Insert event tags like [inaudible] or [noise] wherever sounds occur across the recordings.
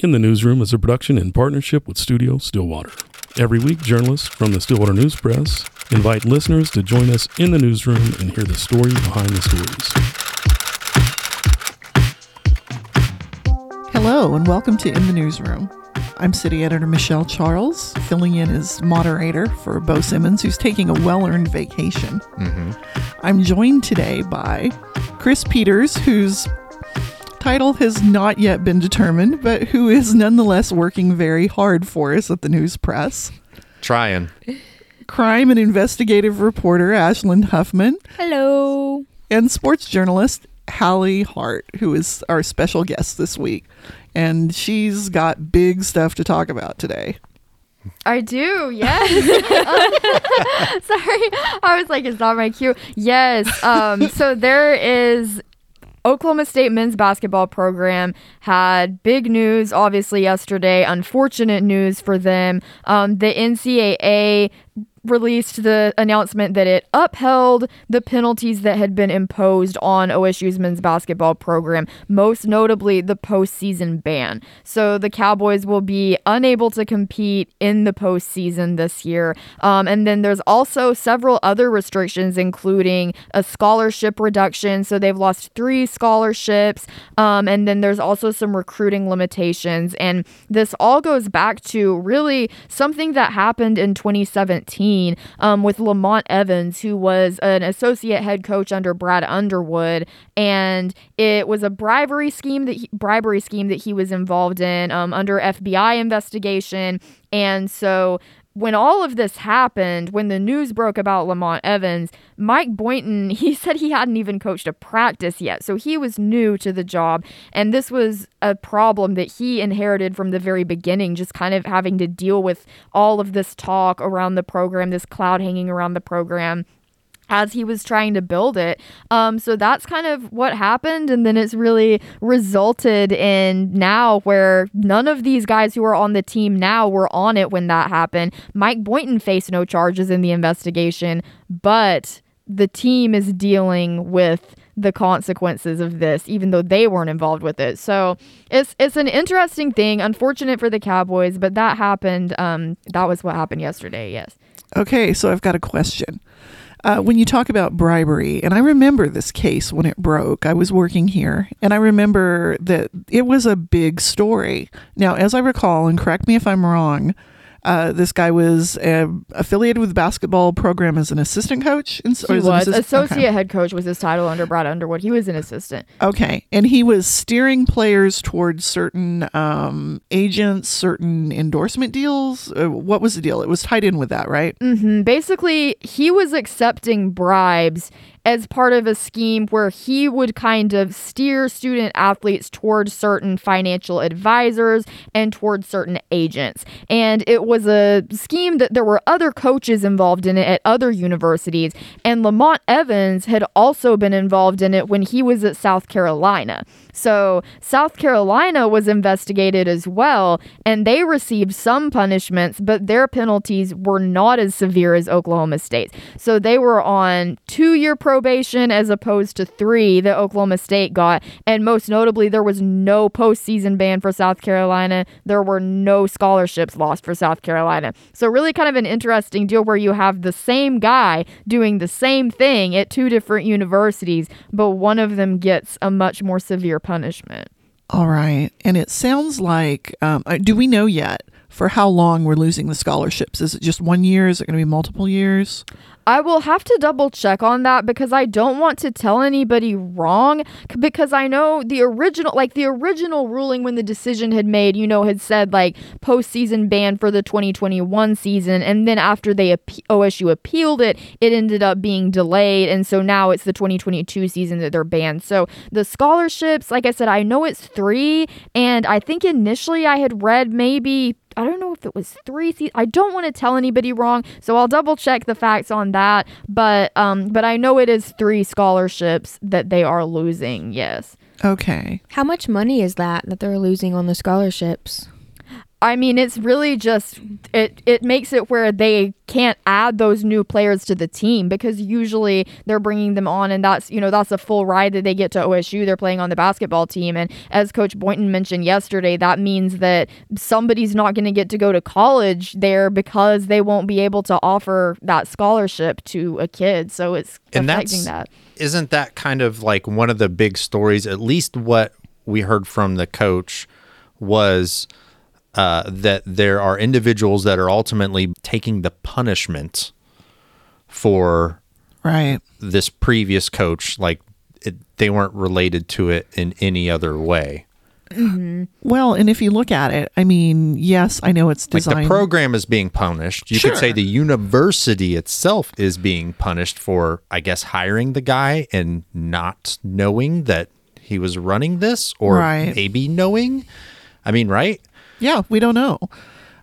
In the Newsroom is a production in partnership with Studio Stillwater. Every week, journalists from the Stillwater News Press invite listeners to join us in the newsroom and hear the story behind the stories. Hello, and welcome to In the Newsroom. I'm City Editor Michelle Charles, filling in as moderator for Bo Simmons, who's taking a well earned vacation. Mm-hmm. I'm joined today by Chris Peters, whose title has not yet been determined, but who is nonetheless working very hard for us at the News Press. Trying. Crime and investigative reporter Ashlyn Huffman, Hello. and sports journalist Hallie Hart, who is our special guest this week. And she's got big stuff to talk about today. I do, yes. Um, [laughs] sorry. I was like, it's not my cue. Yes. Um, so there is Oklahoma State men's basketball program had big news, obviously, yesterday. Unfortunate news for them. Um, the NCAA released the announcement that it upheld the penalties that had been imposed on OSU's men's basketball program, most notably the postseason ban. So the Cowboys will be unable to compete in the postseason this year. Um, and then there's also several other restrictions, including a scholarship reduction. So they've lost three scholarships. Um, and then there's also some recruiting limitations. And this all goes back to really something that happened in 2017 um, with Lamont Evans, who was an associate head coach under Brad Underwood, and it was a bribery scheme that he, bribery scheme that he was involved in um, under FBI investigation, and so. When all of this happened, when the news broke about Lamont Evans, Mike Boynton, [laughs] he said he hadn't even coached a practice yet. So he was new to the job. And this was a problem that he inherited from the very beginning, just kind of having to deal with all of this talk around the program, this cloud hanging around the program as he was trying to build it. Um, so that's kind of what happened. And then it's really resulted in now where none of these guys who are on the team now were on it when that happened. Mike Boynton faced no charges in the investigation, but the team is dealing with the consequences of this even though they weren't involved with it so it's it's an interesting thing unfortunate for the cowboys but that happened um that was what happened yesterday yes Okay, so I've got a question. Uh, when you talk about bribery, and I remember this case when it broke, I was working here, and I remember that it was a big story. Now, as I recall, and correct me if I'm wrong, uh, this guy was uh, affiliated with the basketball program as an assistant coach. In, he or was assist- associate okay. head coach was his title under brad underwood he was an assistant Okay, and he was steering players towards certain um, agents, certain endorsement deals. Uh, what was the deal? It was tied in with that, right? hmm Basically, he was accepting bribes as part of a scheme where he would kind of steer student athletes towards certain financial advisors and towards certain agents. And it was a scheme that there were other coaches involved in it at other universities. And Lamont Evans had also been involved in it when he was at South Carolina. So South Carolina was investigated as well, and they received some punishments, but their penalties were not as severe as Oklahoma State's. So they were on two year probation as opposed to three that Oklahoma State got. And most notably, there was no postseason ban for South Carolina. There were no scholarships lost for South Carolina. So, really, kind of an interesting deal where you have the same guy doing the same thing at two different universities, but one of them gets a much more severe punishment. All right. And it sounds like, um, uh, do we know yet for how long we're losing the scholarships? Is it just one year? Is it going to be multiple years? I will have to double check on that because I don't want to tell anybody wrong because I know the original like the original ruling when the decision had made, you know, had said like postseason ban for the 2021 season and then after they OSU appealed it, it ended up being delayed and so now it's the 2022 season that they're banned. So the scholarships, like I said, I know it's 3 and I think initially I had read maybe I don't know if it was three seasons. I don't want to tell anybody wrong, so I'll double check the facts on that. But um, but I know it is three scholarships that they are losing. Yes. Okay. How much money is that that they're losing on the scholarships? I mean, it's really just it it makes it where they can't add those new players to the team because usually they're bringing them on and that's you know that's a full ride that they get to OSU they're playing on the basketball team. And as coach Boynton mentioned yesterday that means that somebody's not going to get to go to college there because they won't be able to offer that scholarship to a kid. So it's And affecting that's- that. Isn't that kind of like one of the big stories? At least what we heard from the coach was uh, that there are individuals that are ultimately taking the punishment for Right. this previous coach. Like it, they weren't related to it in any other way. Well, and if you look at it, I mean, yes, I know it's Like designed. the program is being punished. You could say the university itself is being punished for, I guess, hiring the guy and not knowing that he was running this, or Right. maybe knowing. I mean, right? Yeah, we don't know.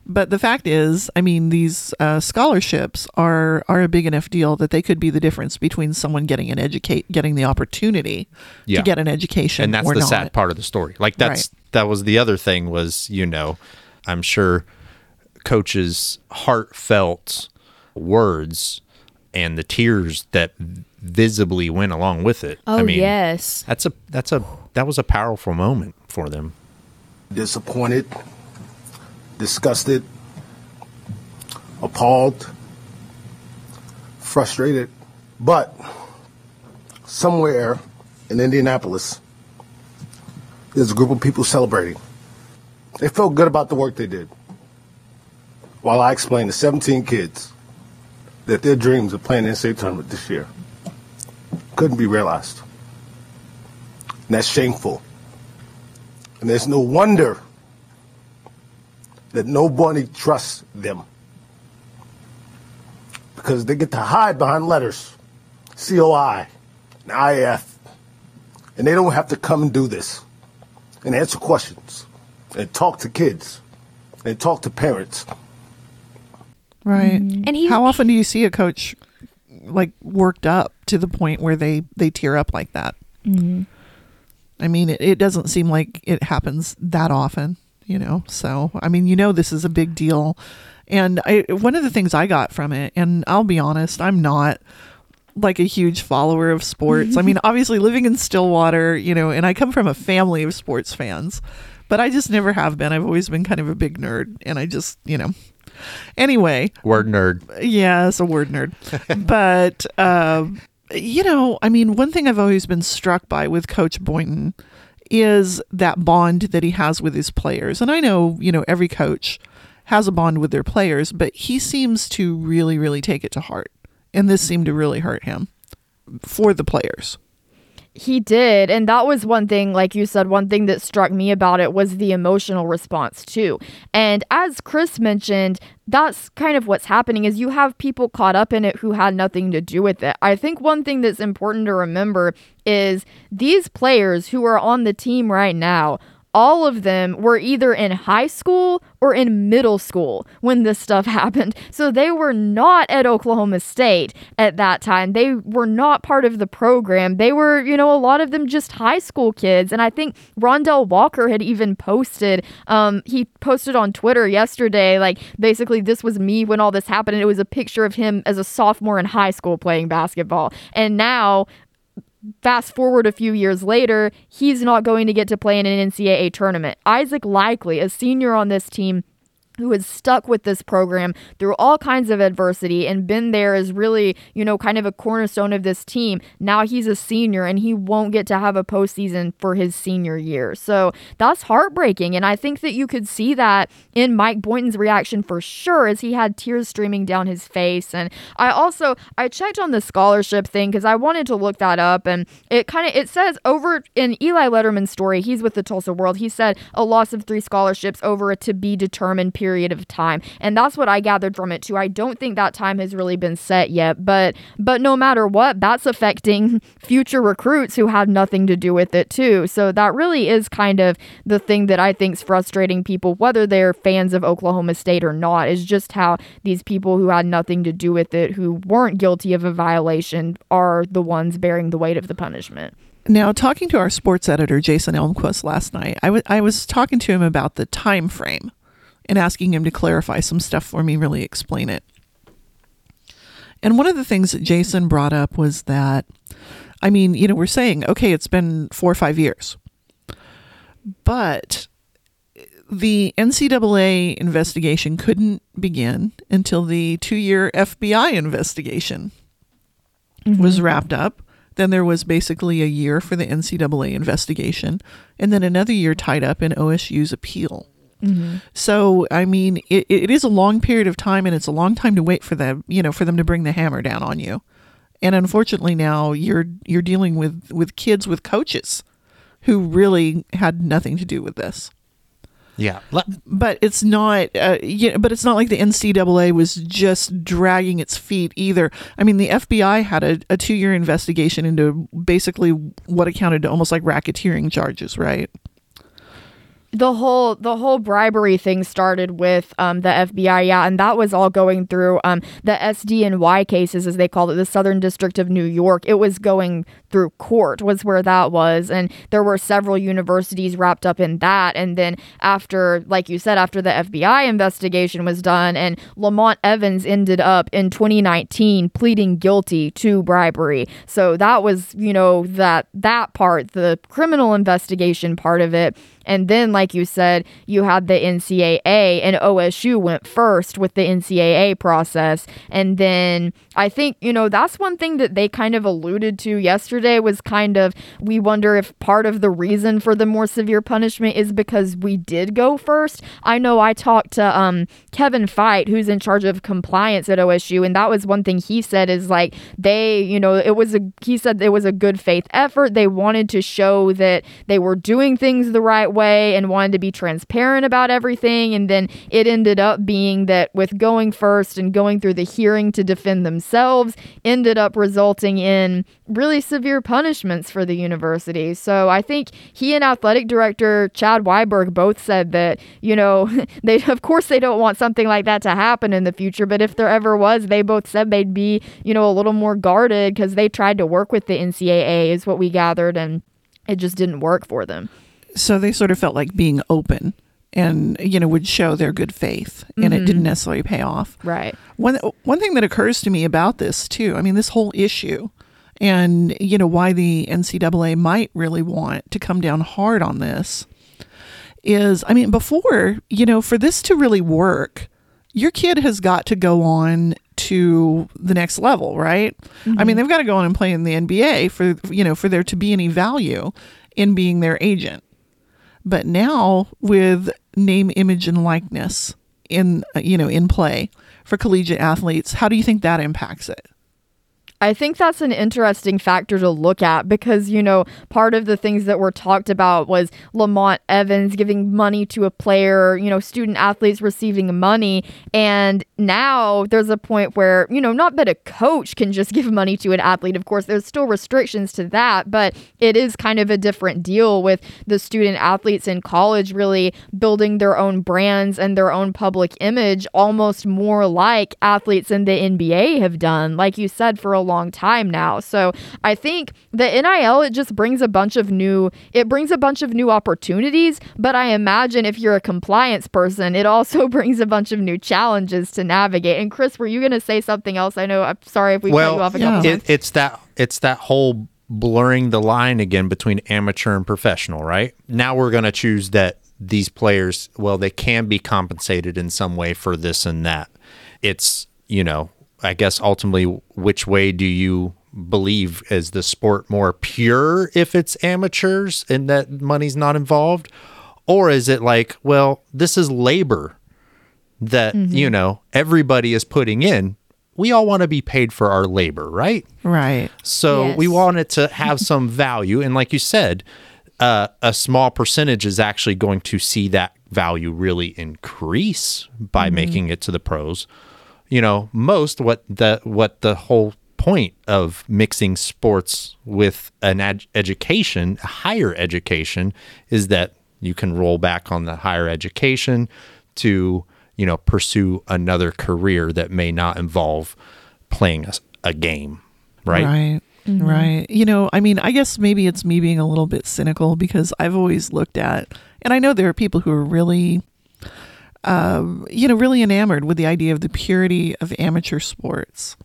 But the fact is, I mean, these uh, scholarships are are a big enough deal that they could be the difference between someone getting an educate, getting the opportunity Yeah. to get an education, and that's or the not. sad part of the story. Like that's that was the other thing was you know, I'm sure coach's heartfelt words and the tears that visibly went along with it. oh I mean, yes that's a that's a that was a powerful moment for them. disappointed, disgusted, appalled, frustrated, but somewhere in Indianapolis, there's a group of people celebrating. They felt good about the work they did. While I explained to 17 kids that their dreams of playing in the state tournament this year couldn't be realized. And that's shameful. And there's no wonder that nobody trusts them. Because they get to hide behind letters COI and IF. And they don't have to come and do this and answer questions and talk to kids and talk to parents. right? Mm-hmm. And he How often do you see a coach like worked up to the point where they they tear up like that? Mm-hmm. I mean, it, it doesn't seem like it happens that often, you know. So, I mean, you know, this is a big deal, and I one of the things I got from it, and I'll be honest, I'm not like a huge follower of sports. I [laughs] mean, obviously living in Stillwater, you know, and I come from a family of sports fans, but I just never have been. I've always been kind of a big nerd, and I just, you know. Anyway, Word nerd. yeah, it's a word nerd. [laughs] but um, you know, I mean, one thing I've always been struck by with Coach Boynton is that bond that he has with his players. And I know, you know, every coach has a bond with their players, but he seems to really, really take it to heart. And this seemed to really hurt him for the players. He did. And that was one thing, like you said, one thing that struck me about it was the emotional response, too. And as Chris mentioned, that's kind of what's happening is you have people caught up in it who had nothing to do with it. I think one thing that's important to remember is these players who are on the team right now all of them were either in high school or in middle school when this stuff [laughs] happened. So they were not at Oklahoma State at that time. They were not part of the program. They were, you know, a lot of them just high school kids. And I think Rondel Walker had even posted, um, he posted on Twitter yesterday, like basically, this was me when all this happened. And it was a picture of him as a sophomore in high school playing basketball. And now, fast forward a few years later, he's not going to get to play in an NCAA tournament. Isaac Likely, a senior on this team, who has stuck with this program through all kinds of adversity and been there as really, you know, kind of a cornerstone of this team. Now he's a senior and he won't get to have a postseason for his senior year. So that's heartbreaking. And I think that you could see that in Mike Boynton's reaction for sure as he had tears streaming down his face. And I also I checked on the scholarship thing because I wanted to look that up and it kind of it says over in Eli Lederman's story, he's with the Tulsa World, he said a loss of three scholarships over a to be determined period of time. And that's what I gathered from it too. I don't think that time has really been set yet, but but no matter what, that's affecting future recruits who had nothing to do with it too. So that really is kind of the thing that I think is frustrating people, whether they're fans of Oklahoma State or not, is just how these people who had nothing to do with it, who weren't guilty of a violation, are the ones bearing the weight of the punishment. Now, talking to our sports editor Jason Elmquist last night, I wa- I was talking to him about the time frame and asking him to clarify some stuff for me, really explain it. And one of the things that Jason brought up was that, I mean, you know, we're saying, okay, it's been four or five years, but the NCAA investigation couldn't begin until the two year FBI investigation mm-hmm. was wrapped up. Then there was basically a year for the NCAA investigation, and then another year tied up in OSU's appeal. So, I mean, it, it is a long period of time, and it's a long time to wait for them, you know, for them to bring the hammer down on you. And unfortunately, now you're you're dealing with with kids with coaches who really had nothing to do with this Yeah. But it's not uh, you know, but it's not like the NCAA was just dragging its feet either. I mean, the FBI had a, a two year investigation into basically what accounted to almost like racketeering charges, right? The whole the whole bribery thing started with um, the FBI, yeah, and that was all going through um, the SDNY cases, as they called it, the Southern District of New York. It was going through court, was where that was, and there were several universities wrapped up in that. And then after, like you said, after the FBI investigation was done, and Lamont Evans ended up in 2019 pleading guilty to bribery. So that was, you know, that that part, the criminal investigation part of it. And then, like you said, you had the NCAA, and OSU went first with the NCAA process. And then I think, you know, that's one thing that they kind of alluded to yesterday was kind of we wonder if part of the reason for the more severe punishment is because we did go first. I know I talked to um, Kevin Fite, who's in charge of compliance at OSU, and that was one thing he said is like they, you know, it was a, he said it was a good faith effort. They wanted to show that they were doing things the right way and wanted to be transparent about everything. And then it ended up being that with going first and going through the hearing to defend themselves, ended up resulting in really severe punishments for the university. So I think he and athletic director Chad Weiberg both said that, you know, [laughs] they of course they don't want something like that to happen in the future, but if there ever was, they both said they'd be, you know, a little more guarded because they tried to work with the NCAA is what we gathered and it just didn't work for them. So they sort of felt like being open and you know would show their good faith and it didn't mm-hmm. necessarily pay off. Right. One one thing that occurs to me about this too, I mean, this whole issue, and you know why the NCAA might really want to come down hard on this, is I mean, before you know, for this to really work, your kid has got to go on to the next level, right? I mean, mm-hmm. they've got to go on and play in the NBA for you know for there to be any value in being their agent. But now with name, image, and likeness in uh, you know in play for collegiate athletes, how do you think that impacts it? I think that's an interesting factor to look at because, you know, part of the things that were talked about was Lamont Evans giving money to a player, you know, student athletes receiving money. And now there's a point where, you know, not that a coach can just [laughs] give money to an athlete. Of course, there's still restrictions to that, but it is kind of a different deal with the student athletes in college really building their own brands and their own public image, almost more like athletes in the NBA have done, like you said, for a long time now. So I think the NIL it just brings a bunch of new it brings a bunch of new opportunities, but I imagine if you're a compliance person, it also [laughs] brings a bunch of new challenges to navigate. And Chris, were you going to say something else? I know I'm sorry if we cut you off a yeah. couple it, times. it's that it's that whole blurring the line again between amateur and professional, right? Now we're going to choose that these players, well, they can be compensated in some way for this and that. It's, you know, I guess ultimately which way do you believe is the sport more pure if it's amateurs and that money's not involved or is it like, well, this is labor that, you know, everybody is putting in. We all want to be paid for our labor, right? Right. So we want it to have [laughs] some value. And like you said, uh, a small percentage is actually going to see that value really increase by making it to the pros. You know, most what the what the whole point of mixing sports with an ed- education, a higher education, is that you can roll back on the higher education to you know pursue another career that may not involve playing a, a game, right? Right. Mm-hmm. Right. You know, I mean, I guess maybe it's me being a little bit cynical because I've always looked at, and I know there are people who are really um, you know, really enamored with the idea of the purity of amateur sports.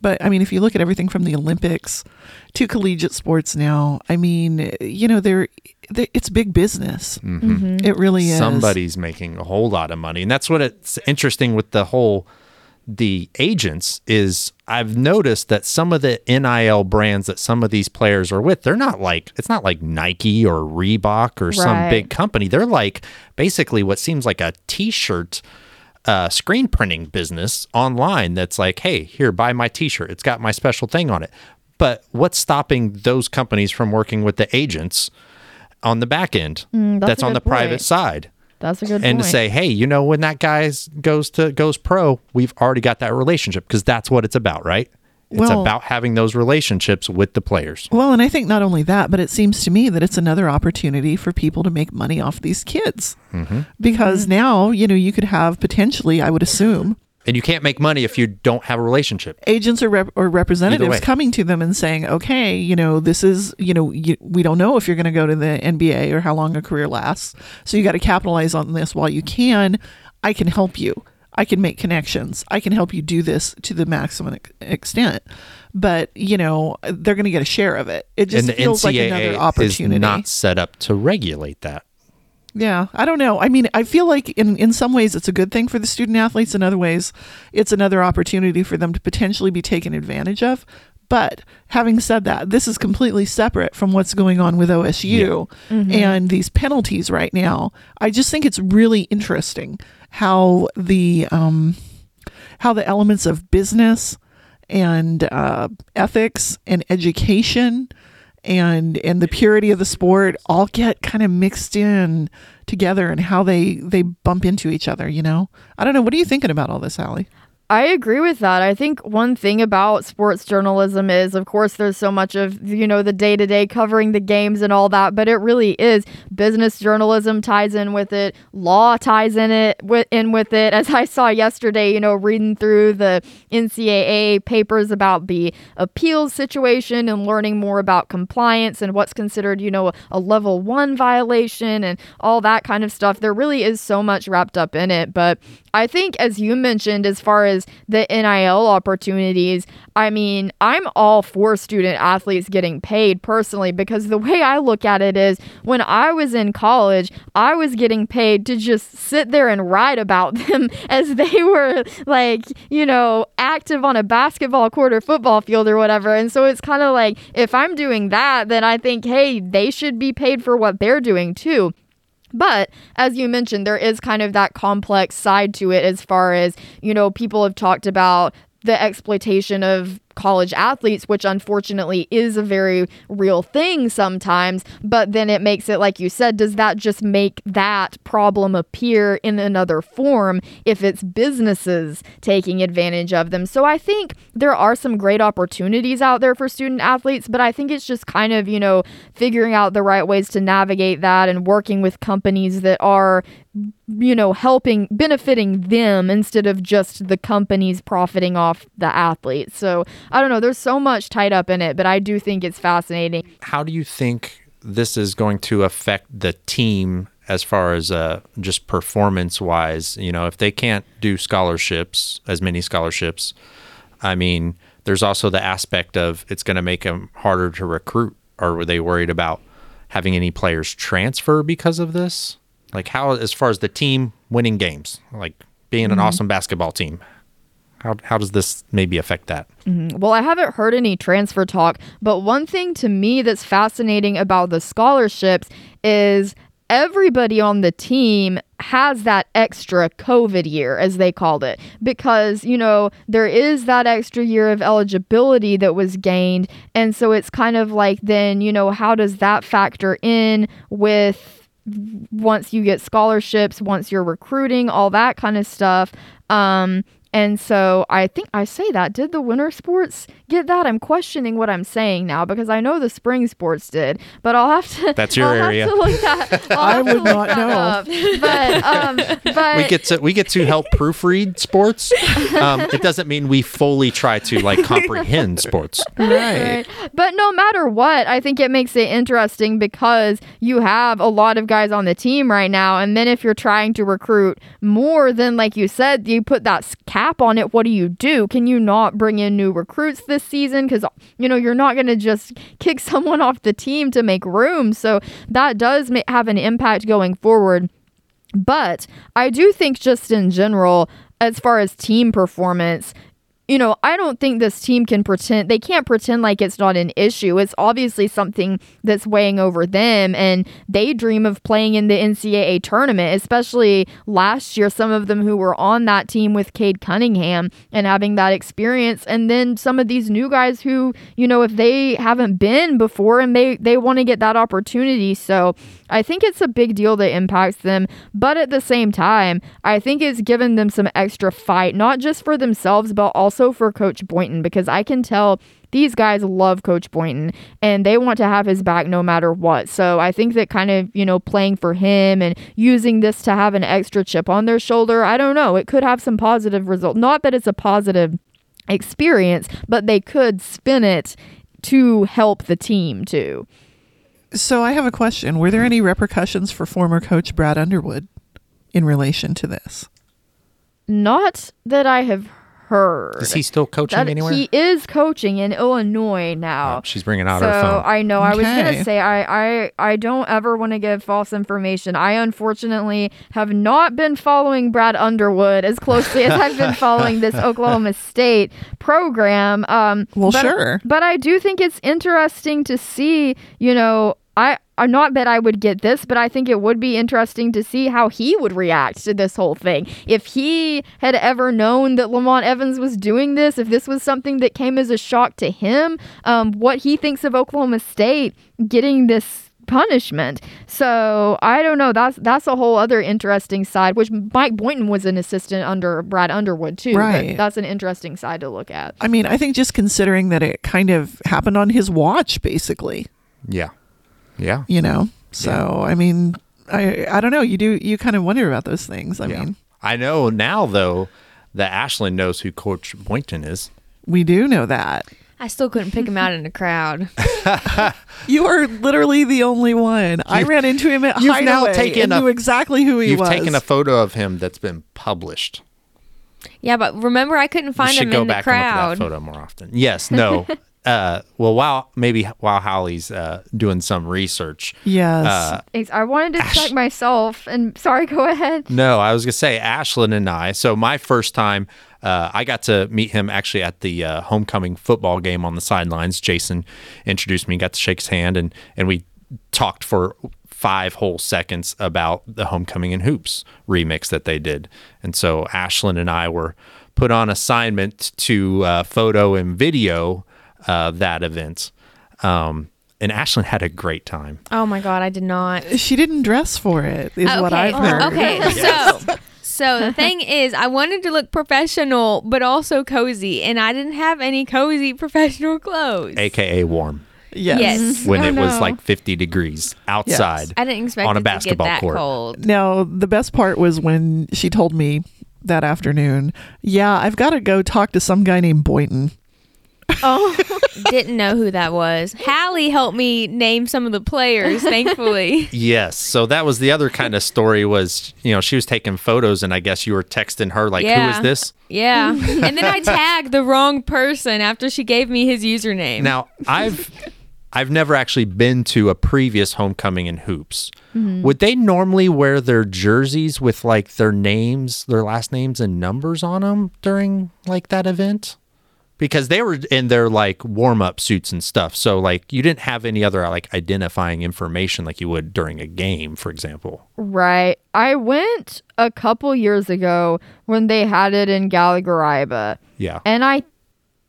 But I mean, if you look at everything from the Olympics to collegiate sports now, I mean, you know, they're, they it's big business. It really is. Somebody's making a whole lot of money. And that's what it's interesting with the whole the agents is I've noticed that some of the NIL brands that some of these players are with, they're not like it's not like Nike or Reebok or some big company. They're like basically what seems like a t-shirt uh, screen printing business online that's like, hey, here, buy my t-shirt. It's got my special thing on it. But what's stopping those companies from working with the agents on the back end Mm, that's that's on the good private side? That's a good and point. to say, hey, you know, when that guy goes to goes pro, we've already got that relationship because that's what it's about, right? It's Well- about having those relationships with the players. Well, and I think not only that, but it seems to me that it's another opportunity for people to make money off these kids. Mm-hmm. Because mm-hmm. now, you know, you could have potentially, I would assume, And you can't make money if you don't have a relationship. agents or, rep- or representatives coming to them and saying, okay, you know, this is, you know, you, we don't know if you're going to go to the NBA or how long a career lasts. So you got to capitalize on this while you can. I can help you. I can make connections. I can help you do this to the maximum ex- extent. But, you know, they're going to get a share of it. It just feels like another NCAA is opportunity. not set up to regulate that. Yeah, I don't know. I mean, I feel like in in some ways it's a good thing for the student athletes. In other ways, it's another opportunity for them to potentially be taken advantage of. But having said that, this is completely separate from what's going on with OSU and these penalties right now. I just think it's really interesting how the um, how the elements of business and uh, ethics and education and and the purity of the sport all get kind of mixed in together and how they they bump into each other you know i don't know what are you thinking about all this Hallie? I agree with that. I think one thing about sports journalism is, of course, there's so much of, you know, the day to day covering the games and all that, but it really is business journalism ties in with it, law ties in it with, in with it. As I saw yesterday, you know, reading through the NCAA papers about the appeals situation and learning more about compliance and what's considered, you know, a, level one violation and all that kind of stuff. There really is so much wrapped up in it. But I think, as you mentioned, as far as the NIL opportunities, I mean, I'm all for student athletes getting paid personally because the way I look at it is when I was in college, I was getting paid to just sit there and write about [laughs] them as they were like, you know, active on a basketball court or football field or whatever. And so it's kind of like if I'm doing that, then I think, hey, they should be paid for what they're doing too. But as you mentioned, there is kind of that complex side to it as far as, you know, people have talked about the exploitation of college athletes, which unfortunately is a very real thing sometimes. But then it makes it, like you said, does that just make that problem appear in another form if it's businesses taking advantage of them? So I think there are some great opportunities out there for student athletes, but I think it's just kind of, you know, figuring out the right ways to navigate that and working with companies that are you know, helping, benefiting them instead of just the companies profiting off the athletes. So I don't know. There's so much tied up in it, but I do think it's fascinating. How do you think this is going to affect the team as far as uh, just performance wise? You know, if they can't do scholarships, as many scholarships, I mean, there's also the aspect of it's going to make them harder to recruit. Or were they worried about having any players transfer because of this? Like, how, as far as the team winning games, like being an mm-hmm. awesome basketball team, how, how does this maybe affect that? Mm-hmm. Well, I haven't heard any transfer talk, but one thing to me that's fascinating about the scholarships is everybody on the team has that extra COVID year, as they called it, because, you know, there is that extra year of eligibility that was gained. And so it's kind of like, then, you know, how does that factor in with once you get scholarships, once you're recruiting, all that kind of stuff. Um, and so I think I say that. Did the winter sports get that? I'm questioning what I'm saying now because I know the spring sports did, but I'll have to. That's [laughs] your I'll area. Have to look that, [laughs] I'll I have to would look not know. But um, [laughs] but we get to we get to help proofread sports. Um, it doesn't mean we fully try to like comprehend sports. Right. But no matter what, I think it makes it interesting because you have a lot of guys on the team right now. And then if you're trying to recruit more, then like you said, you put that s- cap on it. What do you do? Can you not bring in new recruits this season? Because, you know, you're not going to just [laughs] kick someone off the team to make room. So that does have an impact going forward. But I do think, just in general, as far as team performance, you know, I don't think this team can pretend, they can't pretend like it's not an issue. It's obviously something that's weighing over them, and they dream of playing in the NCAA tournament, especially last year. Some of them who were on that team with Cade Cunningham and having that experience, and then some of these new guys who, you know, if they haven't been before and they, they want to get that opportunity. So I think it's a big deal that impacts them, but at the same time, I think it's given them some extra fight, not just for themselves, but also for Coach Boynton, because I can tell these guys love Coach Boynton and they want to have his back no matter what. So I think that kind of, you know, playing for him and using this to have an extra chip on their shoulder, I don't know, it could have some positive result. Not that it's a positive experience, but they could spin it to help the team too. So I have a question. Were there any repercussions for former coach Brad Underwood in relation to this? Not that I have heard. Is he still coaching That- anywhere? He is coaching in Illinois now. Oh, she's bringing out so her phone. So, I know. I was gonna say I, I I don't ever want to give false information. I unfortunately have not been following Brad Underwood as closely as I've been following this [laughs] Oklahoma State program. Um, Well, but- sure. but I do think it's interesting to see. You know, I. I not bet I would get this, but I think it would be interesting to see how he would react to this whole thing. If he had ever known that Lamont Evans was doing this, if this was something that came as a shock to him, um, what he thinks of Oklahoma State getting this punishment. So I don't know. That's that's a whole other interesting side. Which Mike Boynton was an assistant under Brad Underwood too. Right. That's an interesting side to look at. I mean, I think just considering that it kind of happened on his watch, basically, yeah, yeah. you know. So I mean, I I don't know. You do you kind of wonder about those things. I yeah. mean, I know now though that Ashlyn knows who Coach Boynton is. we do know that. I still couldn't pick him out in the crowd. [laughs] You are literally the only one. I ran into him at you've Hideaway now taken and a- knew exactly who he is. You've was. taken a photo of him that's been published. Yeah, but remember, I couldn't You find should him go in the back and look at crowd. that photo more often. Yes, no. [laughs] uh, well, while maybe while Hallie's uh, doing some research, yes. uh, I wanted to check myself. And sorry, go ahead. No, I was gonna say Ashlyn and I. So my first time, uh, I got to meet him actually at the uh, homecoming football game on the sidelines. Jason introduced me, got to shake his hand, and and we talked for five whole seconds about the homecoming and hoops remix that they did. And so Ashlyn and I were put on assignment to uh, photo and video uh, that event. Um, and Ashlyn had a great time. Oh my god, I did not. she didn't dress for it, is what. I've heard. Okay, [laughs] so so the thing is, I wanted to look professional but also cozy, and I didn't have any cozy professional clothes. AKA warm. Yes. Yes. when Oh, it was no. like 50 degrees outside. I didn't expect on a it basketball to get that court. cold. Now, the best part was when she told me that afternoon, yeah, I've got to go talk to some guy named Boynton. Oh, [laughs] Didn't know who that was. Hallie helped me name some of the players, thankfully. [laughs] Yes. So that was the other kind of story was, you know, she was taking photos and I guess you were texting her like, who Yeah. is this? Yeah. [laughs] and then I tagged the wrong person after she gave me his username. Now, I've I've never actually been to a previous homecoming in hoops. Mm-hmm. Would they normally wear their jerseys with like their names, their last names and numbers on them during like that event? Because they were in their like warm up suits and stuff. So like you didn't have any other like identifying information like you would during a game, for example. right. I went a couple years ago when they had it in Gallagher Yeah. and I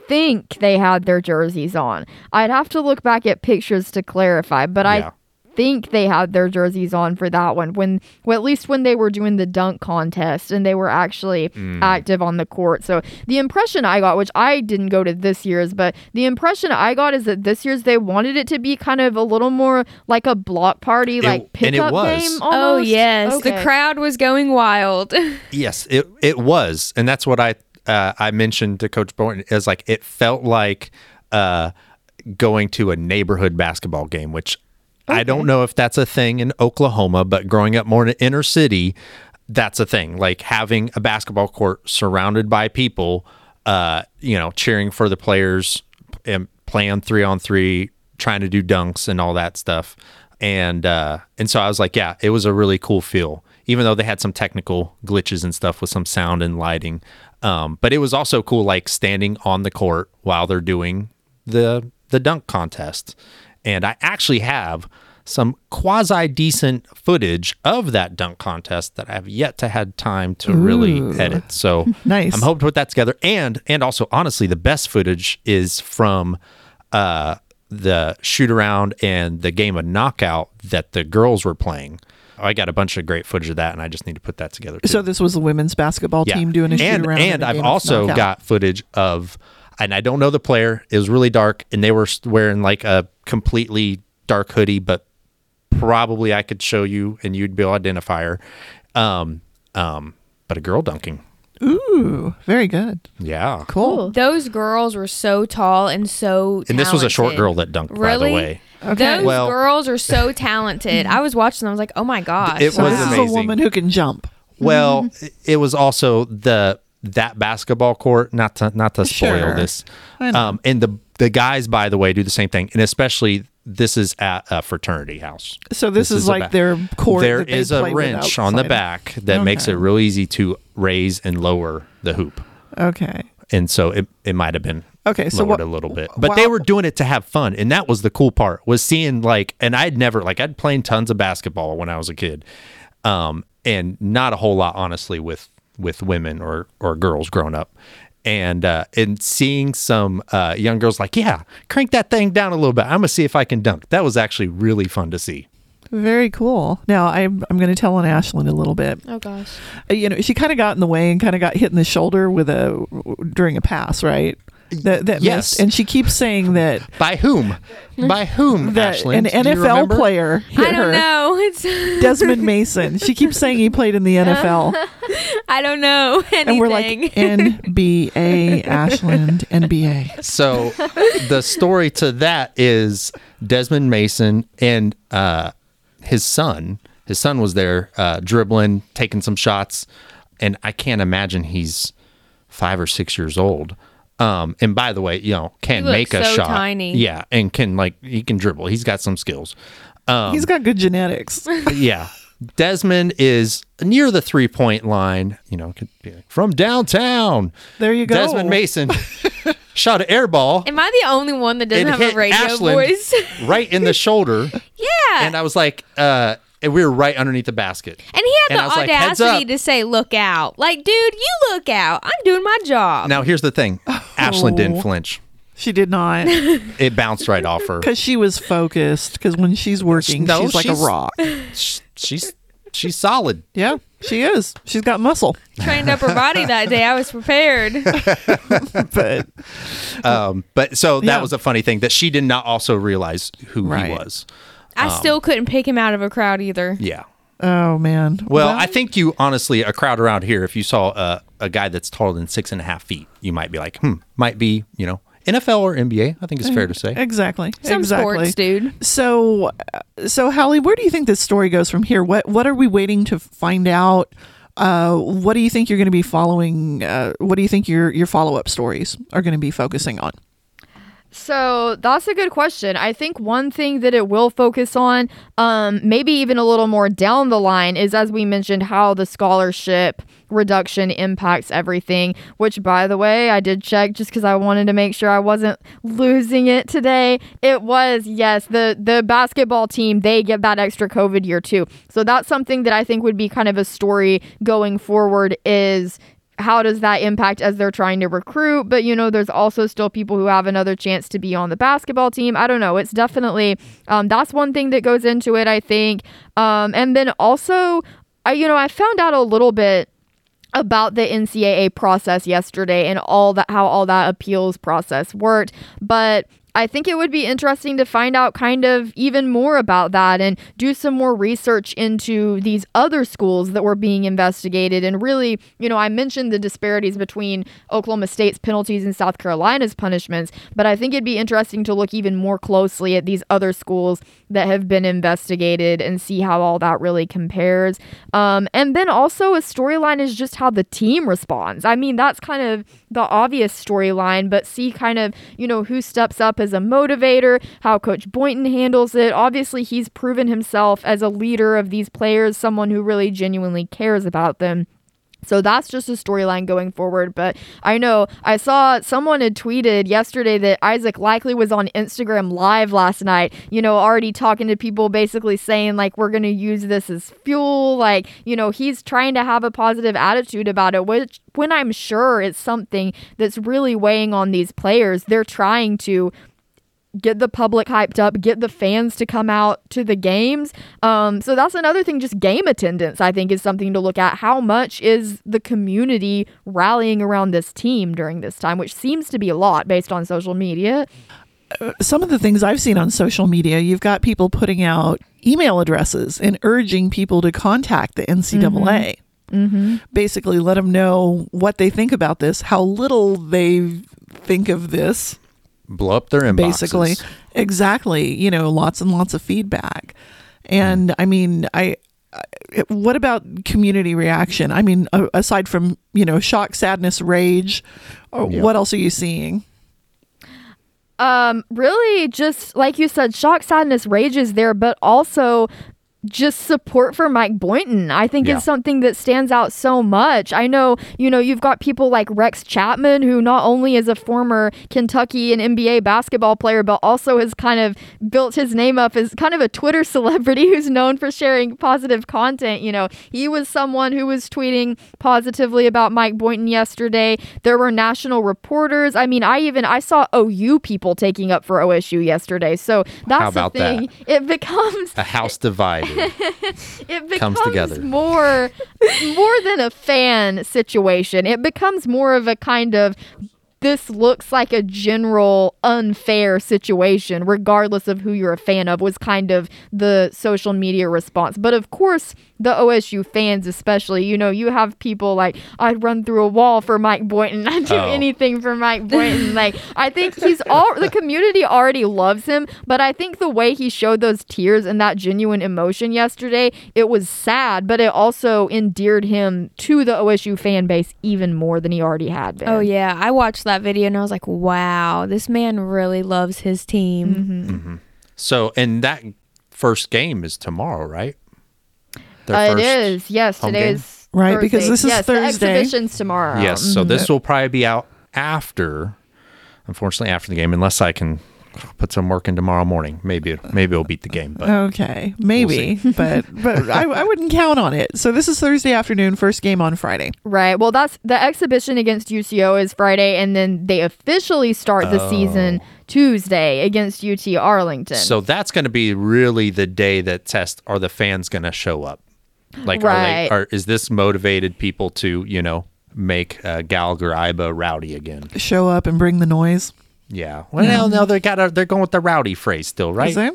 think they had their jerseys on. I'd have to look back at pictures to clarify, but Yeah. I think they had their jerseys on for that one when well at least when they were doing the dunk contest and they were actually active on the court. So the impression I got, which I didn't go to this year's, but the impression I got is that this year's they wanted it to be kind of a little more like a block party, like and it pickup was. game. Oh Almost. yes, the crowd was going wild. [laughs] Yes, it it was, and that's what I uh, I mentioned to Coach Bourne is like it felt like uh, going to a neighborhood basketball game, which I don't know if that's a thing in Oklahoma, but growing up more in the inner city, that's a thing. Like having a basketball court surrounded by people, uh, you know, cheering for the players and playing three on three, trying to do dunks and all that stuff. And uh, and so I was like, yeah, it was a really cool feel, even though they had some technical glitches and stuff with some sound and lighting. Um, but it was also cool, like standing on the court while they're doing the the dunk contest. And I actually have some quasi decent footage of that dunk contest that I have yet to had time to really edit. So [laughs] Nice. I'm hoping to put that together. And and also honestly, the best footage is from uh the shoot around and the game of knockout that the girls were playing. I got a bunch of great footage of that, and I just need to put that together. Too. So this was the women's basketball team doing a shoot and, around. And in a I've also got footage of, and I don't know the player. It was really dark, and they were wearing like a completely dark hoodie, but probably I could show you, and you'd be able to identify her. Um, um, but a girl dunking, Ooh, very good. yeah. Cool. Those girls were so tall and so. And this was a short girl that dunked, by Really? the way. Okay. Those Well- girls are so [laughs] talented. I was watching them. I was like, oh my gosh. It So was this is amazing. a woman who can jump. Well, Mm-hmm. it was also the that basketball court. Not to not to spoil Sure. this. Um, and the the guys, by the way, do the same thing, and especially this is at a fraternity house. So this, is, a like their core. There that a wrench on the back that makes it real easy to raise and lower the hoop, Okay. and so it it might have been Okay, so lowered what- a little bit, but they were doing it to have fun, and that was the cool part was seeing like, and I'd never like I'd played tons of basketball when I was a kid, um, and not a whole lot honestly with with women or or girls growing up. And uh, and seeing some uh, young girls like, yeah, crank that thing down a little bit. I'm gonna see if I can dunk. That was actually really fun to see. Very cool. Now I'm I'm going to tell on Ashlyn a little bit. oh gosh. Uh, You know, she kind of got in the way and kind of got hit in the shoulder with a during a pass, right? That that Yes. missed. And she keeps saying that By whom? By whom? that Ashlyn? an NFL player hit I don't her. know. [laughs] It's Desmond Mason. She keeps saying he played in the NFL, [laughs] I don't know anything. and we're like NBA, [laughs] Ashlyn, NBA. So the story to that is Desmond Mason and uh, his son. His son was there uh, dribbling, taking some shots, and I can't imagine he's five or six years old. Um, and by the way, you know, can He make a so shot. tiny. Yeah, and can like he can dribble. He's got some skills. Um, He's got good genetics. [laughs] yeah. Desmond is near the three point line, you know, could be like, from downtown. There you go. Desmond Mason [laughs] shot an air ball Am I the only one that doesn't It have a radio Ashlyn voice? [laughs] right in the shoulder. yeah. And I was like, uh, and we were right underneath the basket. And he had I the was like, audacity to say, "Look out!" Like, dude, you look out. I'm doing my job. Now, here's the thing Ashlyn didn't flinch. She did not, [laughs] It bounced right off her. because she was focused. Because when she's working, No, she's like a rock. She's she's solid. Yeah, she is. She's got muscle. [laughs] Trained up her body that day. I was prepared. [laughs] But Um, but so that Yeah. was a funny thing that she did not also realize who Right. he was. I still couldn't pick him out of a crowd either. Yeah. oh man. Well, I think you honestly, a crowd around here, if you saw a, a guy that's taller than six and a half feet, you might be like, hmm, might be, you know, NFL or NBA. I think it's fair to say. exactly. Some exactly. sports, dude. So, uh, so Hallie, where do you think this story goes from here? What What are we waiting to find out? Uh, what do you think you're going to be following? Uh, what do you think your your follow up stories are going to be focusing on? So that's a good question. I think one thing that it will focus on, um, maybe even a little more down the line, is as we mentioned, how the scholarship reduction impacts everything. Which, by the way, I did check just because I wanted to make sure I wasn't losing it today. It was yes, the the basketball team they get that extra COVID year too. So that's something that I think would be kind of a story going forward. Is how does that impact as they're trying to recruit? But you know, there's also still people who have another chance to be on the basketball team. I don't know. It's definitely um, that's one thing that goes into it. I think, um, and then also, I you know, I found out a little bit about the NCAA process yesterday and all that how all that appeals process worked, but I think it would be interesting to find out kind of even more about that and do some more research into these other schools that were being investigated. And really, you know, I mentioned the disparities between Oklahoma State's penalties and South Carolina's punishments, but I think it'd be interesting to look even more closely at these other schools that have been investigated and see how all that really compares. Um, and then also, a storyline is just how the team responds. I mean, that's kind of the obvious storyline, but see kind of, you know, who steps up as a motivator, how Coach Boynton handles it. Obviously, he's proven himself as a leader of these players, someone who really genuinely cares about them. So that's just a storyline going forward. But I know I saw someone had tweeted yesterday that Isaac Likely was on Instagram live last night, you know, already talking to people basically saying, like, we're going to use this as fuel. Like, you know, he's trying to have a positive attitude about it, which when I'm sure it's something that's really weighing on these players, they're trying to get the public hyped up, get the fans to come out to the games. Um, so that's another thing. Just game attendance, I think, is something to look at. How much is the community rallying around this team during this time, which seems to be a lot based on social media. some of the things I've seen on social media, you've got people putting out email addresses and urging people to contact the NCAA. Mm-hmm. Basically, let them know what they think about this, how little they think of this. Blow up their inboxes. Basically, exactly. You know, lots and lots of feedback. And I mean, I. I- What about community reaction? I mean, aside from you know shock, sadness, rage, or Yeah. what else are you seeing? Um, really, just like you said, shock, sadness, rage is there, but also just support for Mike Boynton. I think Yeah. is something that stands out so much. I know, you know, you've got people like Rex Chapman, who not only is a former Kentucky and NBA basketball player, but also has kind of built his name up as kind of a Twitter [laughs] celebrity who's known for sharing positive content. You know, he was someone who was tweeting positively about Mike Boynton yesterday. There were national reporters. I mean, I even I saw OU people taking up for OSU yesterday. So that's about the thing. It becomes A house divided. It becomes comes together. more more than a fan situation. It becomes more of a kind of this looks like a general unfair situation, regardless of who you're a fan of, was kind of the social media response. But of course, the OSU fans, especially, you know, you have people like, I'd run through a wall for Mike Boynton. [laughs] I'd do Oh. anything for Mike [laughs] Boynton. like, I think he's all, the community already loves him, but I think the way he showed those tears and that genuine emotion yesterday, it was sad, but it also endeared him to the OSU fan base even more than he already had been. Oh yeah, I watched that video and I was like, "Wow, this man really loves his team." so, and that first game is tomorrow, right? Their Uh, it first is. Yes, home today game? is Right, because this is yes, Thursday. The exhibition's tomorrow. Yes. So Mhm. this will probably be out after, unfortunately, after the game, unless I can put some work in tomorrow morning. Maybe maybe it'll beat the game. But Okay, maybe, [laughs] but but I, I wouldn't count on it. So this is Thursday afternoon, first game on Friday. Right. Well, that's the exhibition against UCO is Friday, and then they officially start the season Tuesday against UT Arlington. Oh. so that's going to be really the day that test. Are the fans going to show up? Like, Right. are they? Are is this motivated people to you know make uh, Gallagher Iba rowdy again? Show up and bring the noise. Yeah. Well, no, they got they're going with the rowdy phrase still, right? Is? I,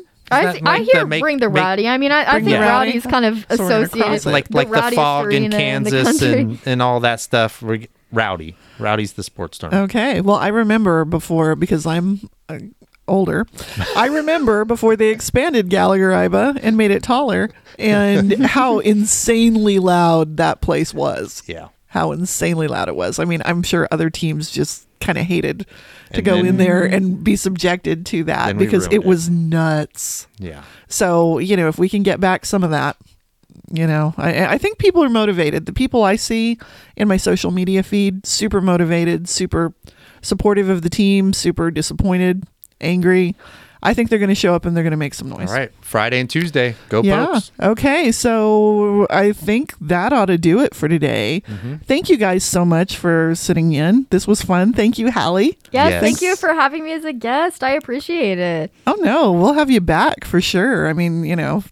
that th- I hear the- make- bring the make- rowdy. I mean, I, I think rowdy? rowdy is kind of So we're gonna associated cross it. like like the fog in arena in Kansas and, and all that stuff. We're- Rowdy, rowdy's the sports term. Okay. Well, I remember before because I'm uh, older. I remember before they expanded Gallagher Iba and made it taller, and [laughs] how insanely loud that place was. Yeah. How insanely loud it was. I mean, I'm sure other teams just kind of hated to And go then- in there and be subjected to that because it it. was nuts. Yeah. So, you know, if we can get back some of that, you know, I, I think people are motivated. The people I see in my social media feed, super motivated, super supportive of the team, super disappointed, angry. I think they're going to show up and they're going to make some noise. All right, Friday and Tuesday, go Yeah. Pokes. Okay. So I think that ought to do it for today. Mm-hmm. Thank you guys so much for sitting in. This was fun. Thank you, Hallie. Yes, Yes. thank you for having me as a guest. I appreciate it. Oh no, we'll have you back for sure. I mean, you know,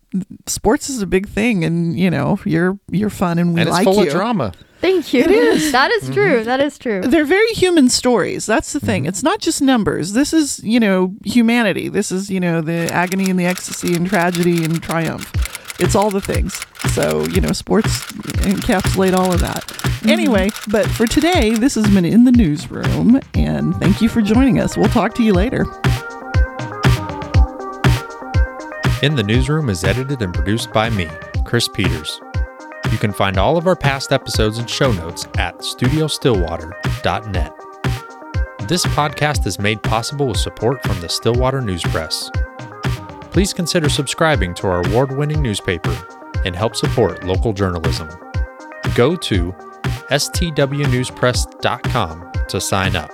sports is a big thing, and you know, you're you're fun, and we And it's like full you. of drama. Thank you. It is. That is true. That is true. They're very human stories. That's the Mm-hmm. thing. It's not just numbers. This is, you know, humanity. This is, you know, the agony and the ecstasy and tragedy and triumph. It's all the things. So, you know, sports encapsulate all of that. Anyway, but for today, this has been In the Newsroom, and thank you for joining us. We'll talk to you later. In the Newsroom is edited and produced by me, Chris Peters. You can find all of our past episodes and show notes at studiostillwater.net. This podcast is made possible with support from the Stillwater News Press. Please consider subscribing to our award winning newspaper and help support local journalism. Go to stwnewspress.com to sign up.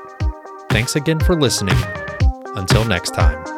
Thanks again for listening. Until next time.